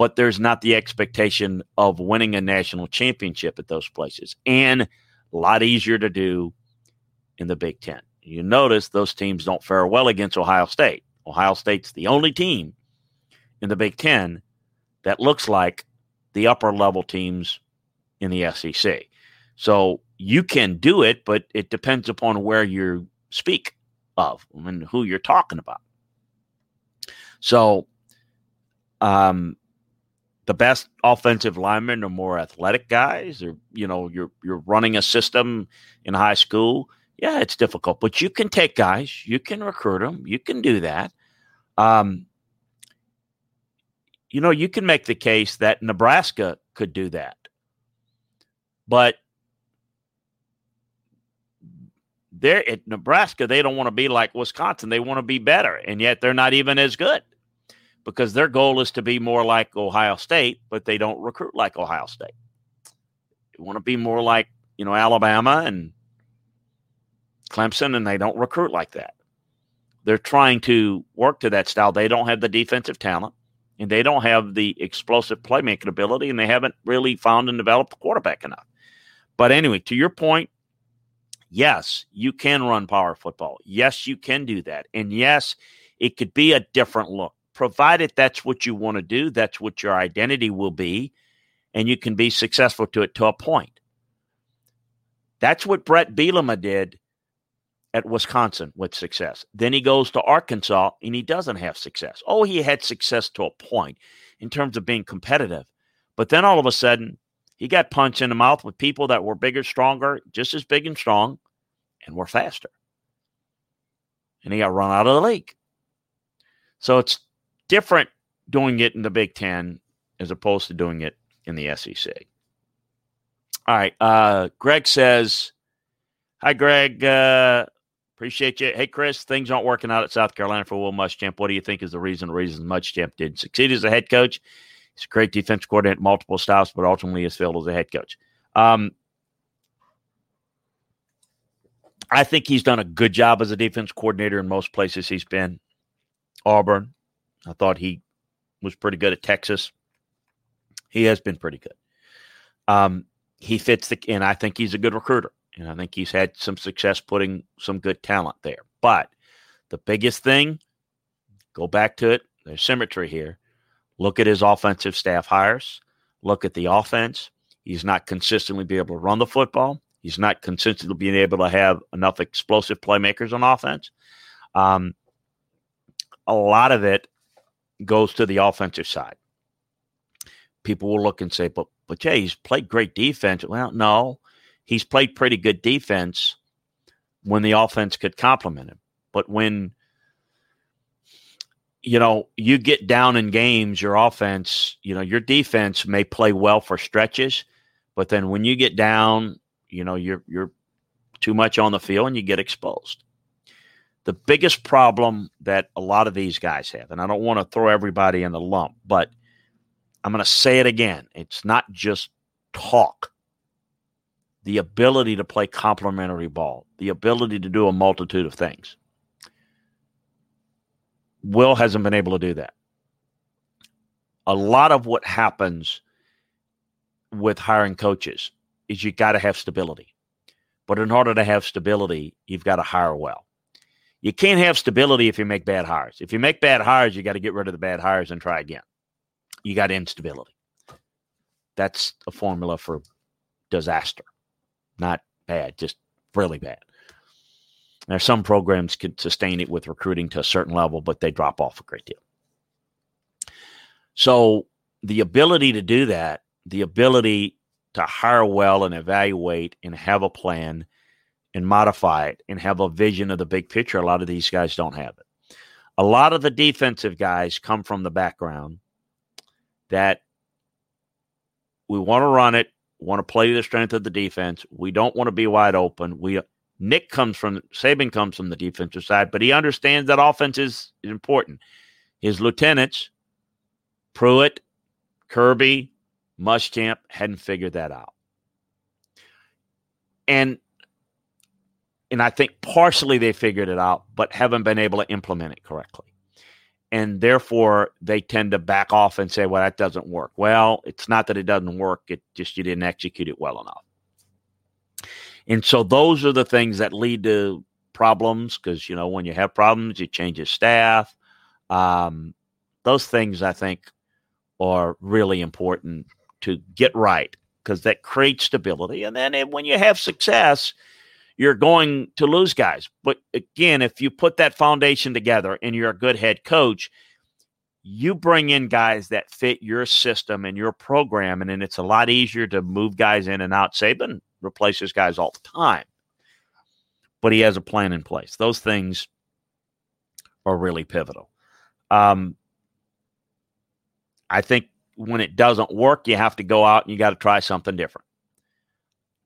but there's not the expectation of winning a national championship at those places. And a lot easier to do in the Big Ten. You notice those teams don't fare well against Ohio State. Ohio State's the only team in the Big Ten that looks like the upper level teams in the SEC. So you can do it, but it depends upon where you speak of and who you're talking about. So, um, the best offensive linemen are more athletic guys, or you know, you're you're running a system in high school. Yeah, it's difficult, but you can take guys, you can recruit them, you can do that. Um, you know, you can make the case that Nebraska could do that. But they're at Nebraska, they don't want to be like Wisconsin. They want to be better, and yet they're not even as good because their goal is to be more like Ohio State, but they don't recruit like Ohio State. They want to be more like, you know, Alabama and Clemson, and they don't recruit like that. They're trying to work to that style. They don't have the defensive talent and they don't have the explosive playmaking ability, and they haven't really found and developed a quarterback enough. But anyway, to your point, yes, you can run power football. Yes, you can do that. And yes, it could be a different look, provided that's what you want to do, that's what your identity will be, and you can be successful to it to a point. That's what Bret Bielema did at Wisconsin with success. Then he goes to Arkansas and he doesn't have success. Oh, he had success to a point in terms of being competitive. But then all of a sudden, he got punched in the mouth with people that were bigger, stronger, just as big and strong, and were faster. And he got run out of the league. So it's different doing it in the Big Ten as opposed to doing it in the SEC. All right. Uh, Greg says, Hi, Greg. Uh, Appreciate you. Hey, Chris, things aren't working out at South Carolina for Will Muschamp. What do you think is the reason the reason Muschamp didn't succeed as a head coach? He's a great defense coordinator, multiple styles, but ultimately has failed as a head coach. Um, I think he's done a good job as a defense coordinator in most places he's been. Auburn, I thought he was pretty good at Texas. He has been pretty good. Um, he fits the, and I think he's a good recruiter. And I think he's had some success putting some good talent there. But the biggest thing, go back to it. There's symmetry here. Look at his offensive staff hires. Look at the offense. He's not consistently be able to run the football. He's not consistently being able to have enough explosive playmakers on offense. Um, a lot of it goes to the offensive side. People will look and say, "But, but Jay, he's played great defense." Well, no, he's played pretty good defense when the offense could complement him. But when you know you get down in games, your offense, you know, your defense may play well for stretches, but then when you get down, you know, you're you're too much on the field and you get exposed. The biggest problem that a lot of these guys have, and I don't want to throw everybody in the lump, but I'm going to say it again. It's not just talk the ability to play complementary ball, the ability to do a multitude of things. Will hasn't been able to do that. A lot of what happens with hiring coaches is you got to have stability. But in order to have stability, you've got to hire well. You can't have stability if you make bad hires. If you make bad hires, you got to get rid of the bad hires and try again. You got instability. That's a formula for disaster. Not bad, just really bad. Now, some programs can sustain it with recruiting to a certain level, but they drop off a great deal. So, the ability to do that, the ability to hire well and evaluate and have a plan and modify it and have a vision of the big picture. A lot of these guys don't have it. A lot of the defensive guys come from the background that we want to run it, want to play the strength of the defense. We don't want to be wide open. We Nick comes from Saban comes from the defensive side, but he understands that offense is important. His lieutenants, Pruitt, Kirby, Muschamp hadn't figured that out. And and I think partially they figured it out, but haven't been able to implement it correctly. And therefore, they tend to back off and say, well, that doesn't work. Well, it's not that it doesn't work, it just you didn't execute it well enough. And so those are the things that lead to problems because, you know, when you have problems, you change your staff. Um, those things I think are really important to get right because that creates stability. And then when you have success, you're going to lose guys. But again, if you put that foundation together and you're a good head coach, you bring in guys that fit your system and your program, and then it's a lot easier to move guys in and out. Saban replaces guys all the time, but he has a plan in place. Those things are really pivotal. Um, I think when it doesn't work, you have to go out and you got to try something different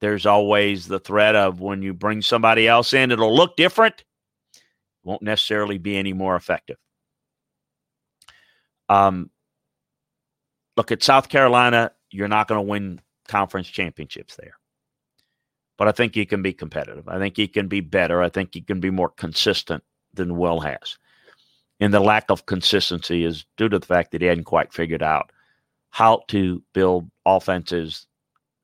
there's always the threat of when you bring somebody else in, it'll look different, won't necessarily be any more effective. Um, look at South Carolina, you're not going to win conference championships there. But I think you can be competitive. I think you can be better. I think you can be more consistent than Will has. And the lack of consistency is due to the fact that he hadn't quite figured out how to build offenses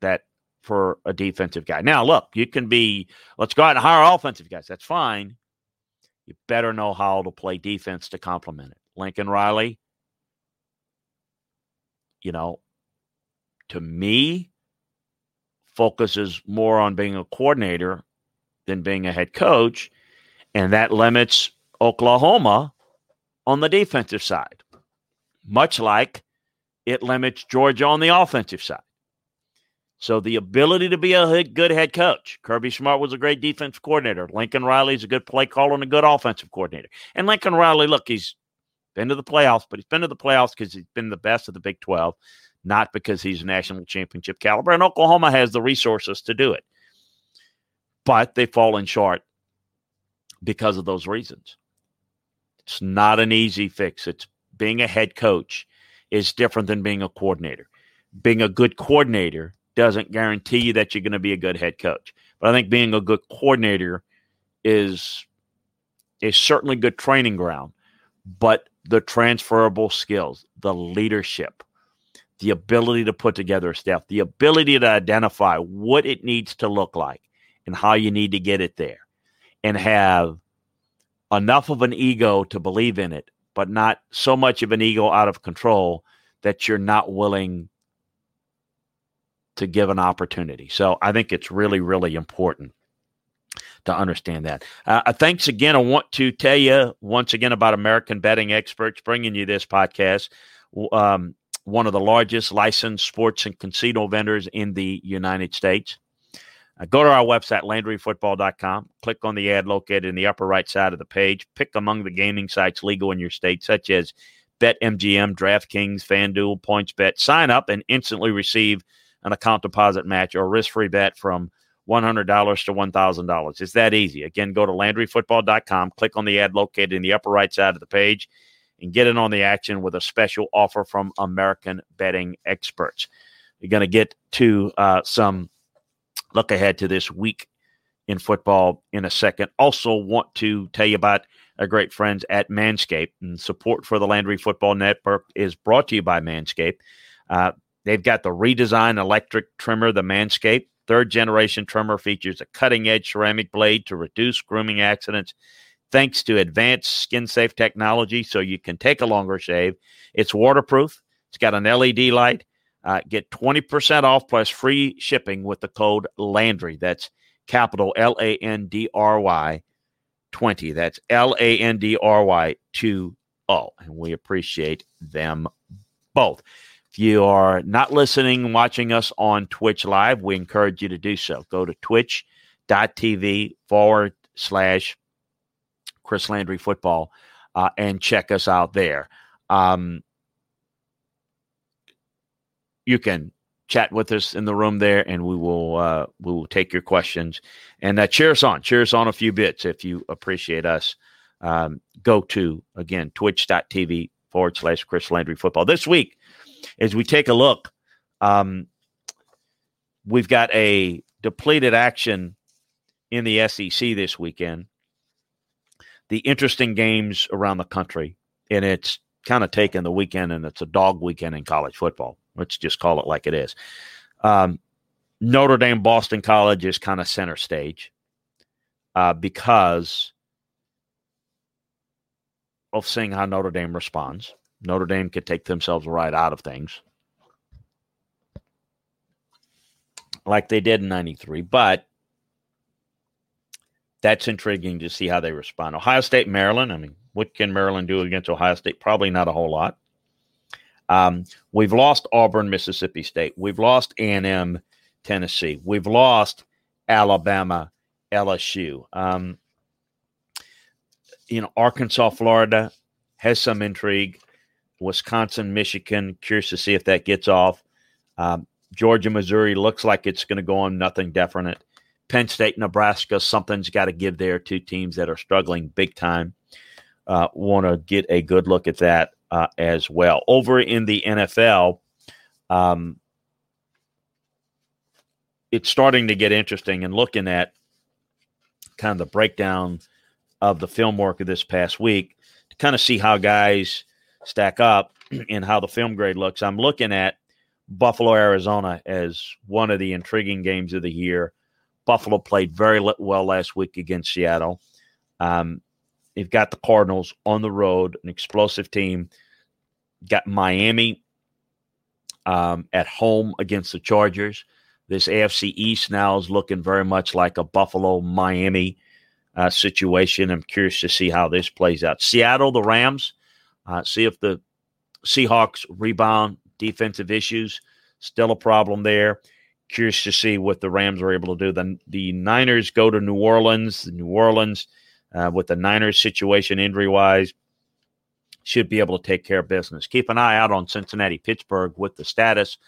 that for a defensive guy. Now, look, you can be, let's go out and hire offensive guys. That's fine. You better know how to play defense to complement it. Lincoln Riley, you know, to me, focuses more on being a coordinator than being a head coach. And that limits Oklahoma on the defensive side, much like it limits Georgia on the offensive side. So the ability to be a good head coach. Kirby Smart was a great defensive coordinator. Lincoln Riley's a good play caller and a good offensive coordinator. And Lincoln Riley, look, he's been to the playoffs, but he's been to the playoffs because he's been the best of the Big 12, not because he's national championship caliber. And Oklahoma has the resources to do it. But they've fallen short because of those reasons. It's not an easy fix. It's being a head coach is different than being a coordinator. Being a good coordinator doesn't guarantee you that you're going to be a good head coach. But I think being a good coordinator is is certainly good training ground. But the transferable skills, the leadership, the ability to put together staff, the ability to identify what it needs to look like and how you need to get it there, and have enough of an ego to believe in it, but not so much of an ego out of control that you're not willing to give an opportunity. So I think it's really, really important to understand that. Uh, uh, thanks again. I want to tell you once again about American Betting Experts bringing you this podcast. Um, one of the largest licensed sports and casino vendors in the United States. Uh, go to our website, LandryFootball.com. Click on the ad located in the upper right side of the page. Pick among the gaming sites legal in your state, such as BetMGM, DraftKings, FanDuel, PointsBet. Sign up and instantly receive – an account deposit match or risk free bet from $100 to $1,000. It's that easy. Again, go to LandryFootball.com, click on the ad located in the upper right side of the page, and get in on the action with a special offer from American Betting Experts. You're going to get to uh, some look ahead to this week in football in a second. Also, want to tell you about our great friends at Manscaped. And support for the Landry Football Network is brought to you by Manscaped. Uh, they've got the redesigned electric trimmer, the Manscaped. Third generation trimmer features a cutting edge ceramic blade to reduce grooming accidents thanks to advanced skin safe technology so you can take a longer shave. It's waterproof, it's got an LED light. Uh, get 20% off plus free shipping with the code Landry. That's capital L A N D R Y 20. That's L A N D R Y 2 0. And we appreciate them both. If you are not listening, watching us on Twitch Live, we encourage you to do so. Go to twitch.tv forward slash Chris Landry Football uh, and check us out there. Um, you can chat with us in the room there, and we will uh, we will take your questions and uh, cheer us on. Cheer us on a few bits if you appreciate us. Um, go to again twitch.tv forward slash Chris Landry Football. This week, as we take a look, um, we've got a depleted action in the SEC this weekend. The interesting games around the country, and it's kind of taken the weekend, and it's a dog weekend in college football. Let's just call it like it is. Um, Notre Dame Boston College is kind of center stage uh, because of seeing how Notre Dame responds. Notre Dame could take themselves right out of things like they did in 93, but that's intriguing to see how they respond. Ohio State, Maryland. I mean, what can Maryland do against Ohio State? Probably not a whole lot. Um, we've lost Auburn, Mississippi State. We've lost A&M, Tennessee. We've lost Alabama, LSU. Um, you know, Arkansas, Florida has some intrigue. Wisconsin, Michigan, curious to see if that gets off. Um, Georgia, Missouri looks like it's going to go on nothing definite. Penn State, Nebraska, something's got to give there. Two teams that are struggling big time. Uh, Want to get a good look at that uh, as well. Over in the NFL, um, it's starting to get interesting and looking at kind of the breakdown of the film work of this past week to kind of see how guys stack up [CLEARS THROAT] and how the film grade looks. I'm looking at Buffalo, Arizona as one of the intriguing games of the year. Buffalo played very well last week against Seattle. Um, you've got the Cardinals on the road, an explosive team. Got Miami um, at home against the Chargers. This AFC East now is looking very much like a Buffalo Miami uh, situation. I'm curious to see how this plays out. Seattle, the Rams, uh, see if the Seahawks rebound defensive issues. Still a problem there. Curious to see what the Rams are able to do. The, the Niners go to New Orleans. New Orleans, uh, with the Niners situation injury wise, should be able to take care of business. Keep an eye out on Cincinnati, Pittsburgh with the status.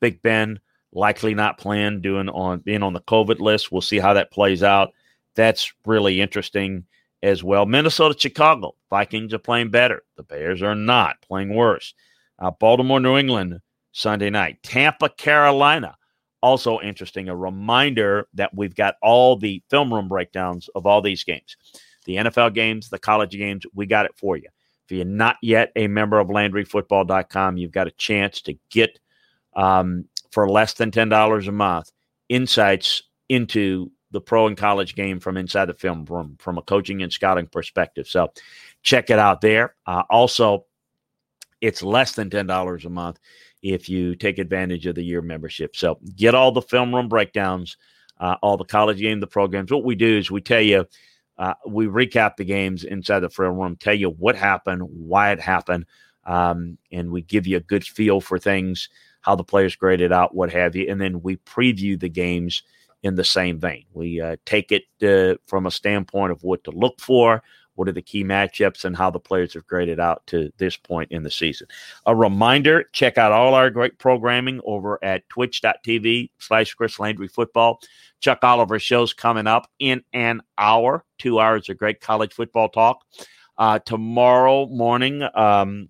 Big Ben likely not playing, doing on being on the COVID list. We'll see how that plays out. That's really interesting as well. Minnesota, Chicago, Vikings are playing better. The Bears are not playing worse. Uh, Baltimore, New England, Sunday night. Tampa, Carolina, also interesting. A reminder that we've got all the film room breakdowns of all these games the NFL games, the college games. We got it for you. If you're not yet a member of LandryFootball.com, you've got a chance to get um, for less than $10 a month insights into the pro and college game from inside the film room from a coaching and scouting perspective. So check it out there. Uh, also, it's less than $10 a month if you take advantage of the year membership. So get all the film room breakdowns, uh, all the college game, the programs. What we do is we tell you, uh, we recap the games inside the film room, tell you what happened, why it happened, um, and we give you a good feel for things, how the players graded out, what have you, and then we preview the games in the same vein. We uh, take it uh, from a standpoint of what to look for, what are the key matchups, and how the players have graded out to this point in the season. A reminder check out all our great programming over at twitch.tv slash Chris Landry Football. Chuck Oliver shows coming up in an hour, two hours of great college football talk. Uh, tomorrow morning, um,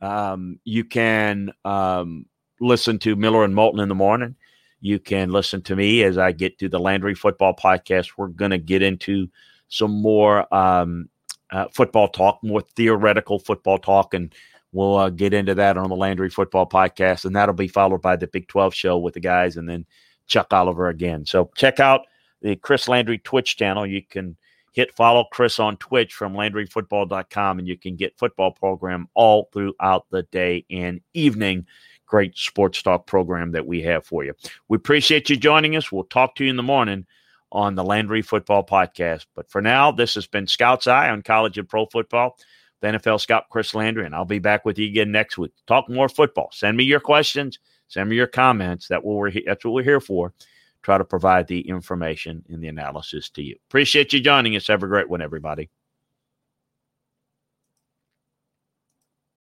um, you can um, listen to Miller and Moulton in the morning. You can listen to me as I get to the Landry Football Podcast. We're going to get into some more um, uh, football talk, more theoretical football talk, and we'll uh, get into that on the Landry Football Podcast, and that'll be followed by the Big Twelve show with the guys, and then Chuck Oliver again. So check out the Chris Landry Twitch channel. You can hit follow Chris on Twitch from LandryFootball.com, and you can get football program all throughout the day and evening. Great sports talk program that we have for you. We appreciate you joining us. We'll talk to you in the morning on the Landry Football Podcast. But for now, this has been Scout's Eye on college and pro football. The NFL scout Chris Landry, and I'll be back with you again next week. Talk more football. Send me your questions. Send me your comments. That what we're that's what we're here for. Try to provide the information and the analysis to you. Appreciate you joining us. Have a great one, everybody.